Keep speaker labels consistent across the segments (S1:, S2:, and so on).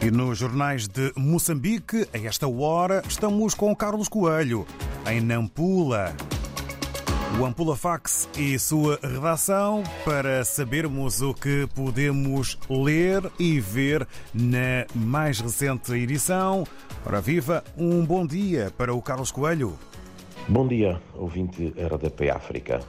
S1: E nos jornais de Moçambique, a esta hora, estamos com Carlos Coelho, em Nampula. O Ampula Fax e sua redação para sabermos o que podemos ler e ver na mais recente edição. Ora viva, um bom dia para o Carlos Coelho.
S2: Bom dia, ouvinte RDP África.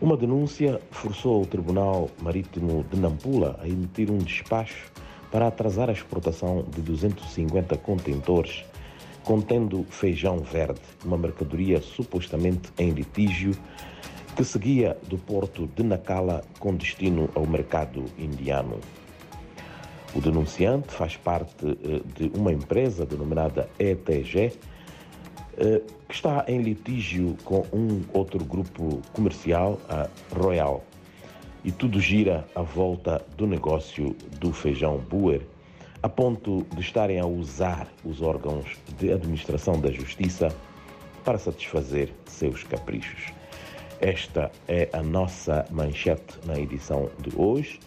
S2: Uma denúncia forçou o Tribunal Marítimo de Nampula a emitir um despacho para atrasar a exportação de 250 contentores contendo feijão verde, uma mercadoria supostamente em litígio que seguia do porto de Nacala com destino ao mercado indiano. O denunciante faz parte eh, de uma empresa denominada ETG, eh, que está em litígio com um outro grupo comercial, a Royal. E tudo gira à volta do negócio do feijão Buer, a ponto de estarem a usar os órgãos de administração da justiça para satisfazer seus caprichos. Esta é a nossa manchete na edição de hoje,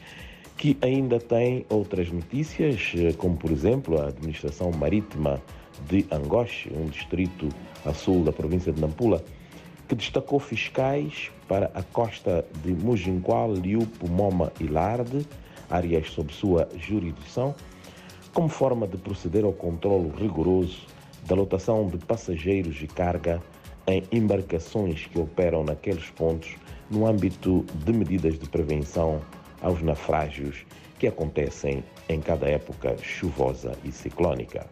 S2: que ainda tem outras notícias, como por exemplo a administração marítima de Angoche, um distrito a sul da província de Nampula, que destacou fiscais para a costa de Mujinqual, Liupo, Moma e Larde, áreas sob sua jurisdição, como forma de proceder ao controlo rigoroso da lotação de passageiros e carga em embarcações que operam naqueles pontos no âmbito de medidas de prevenção aos naufrágios que acontecem em cada época chuvosa e ciclónica.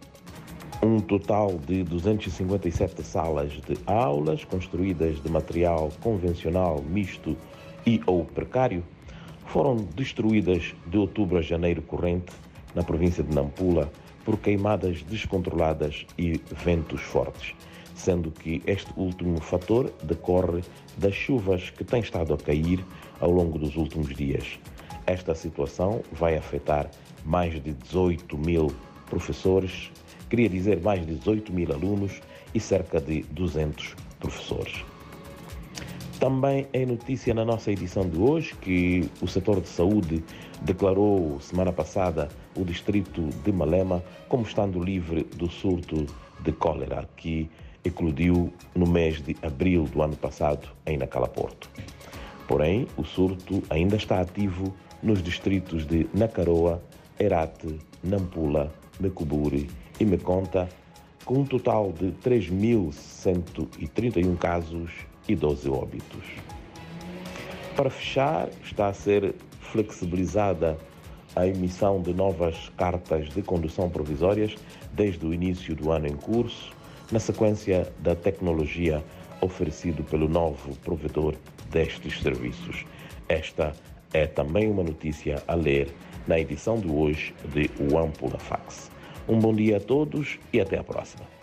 S2: Um total de 257 salas de aulas construídas de material convencional misto e ou precário foram destruídas de outubro a janeiro corrente na província de Nampula por queimadas descontroladas e ventos fortes, sendo que este último fator decorre das chuvas que têm estado a cair ao longo dos últimos dias. Esta situação vai afetar mais de 18 mil professores, queria dizer mais de 18 mil alunos e cerca de 200 professores. Também é notícia na nossa edição de hoje que o setor de saúde declarou semana passada o distrito de Malema como estando livre do surto de cólera que eclodiu no mês de abril do ano passado em Nacala Porto. Porém, o surto ainda está ativo nos distritos de Nacaroa, Herate, Nampula, Mecuburi e Meconta, com um total de 3.131 casos e 12 óbitos. Para fechar, está a ser flexibilizada a emissão de novas cartas de condução provisórias desde o início do ano em curso, na sequência da tecnologia oferecido pelo novo provedor destes serviços. Esta é também uma notícia a ler na edição de hoje de O Ampula Fax. Um bom dia a todos e até a próxima.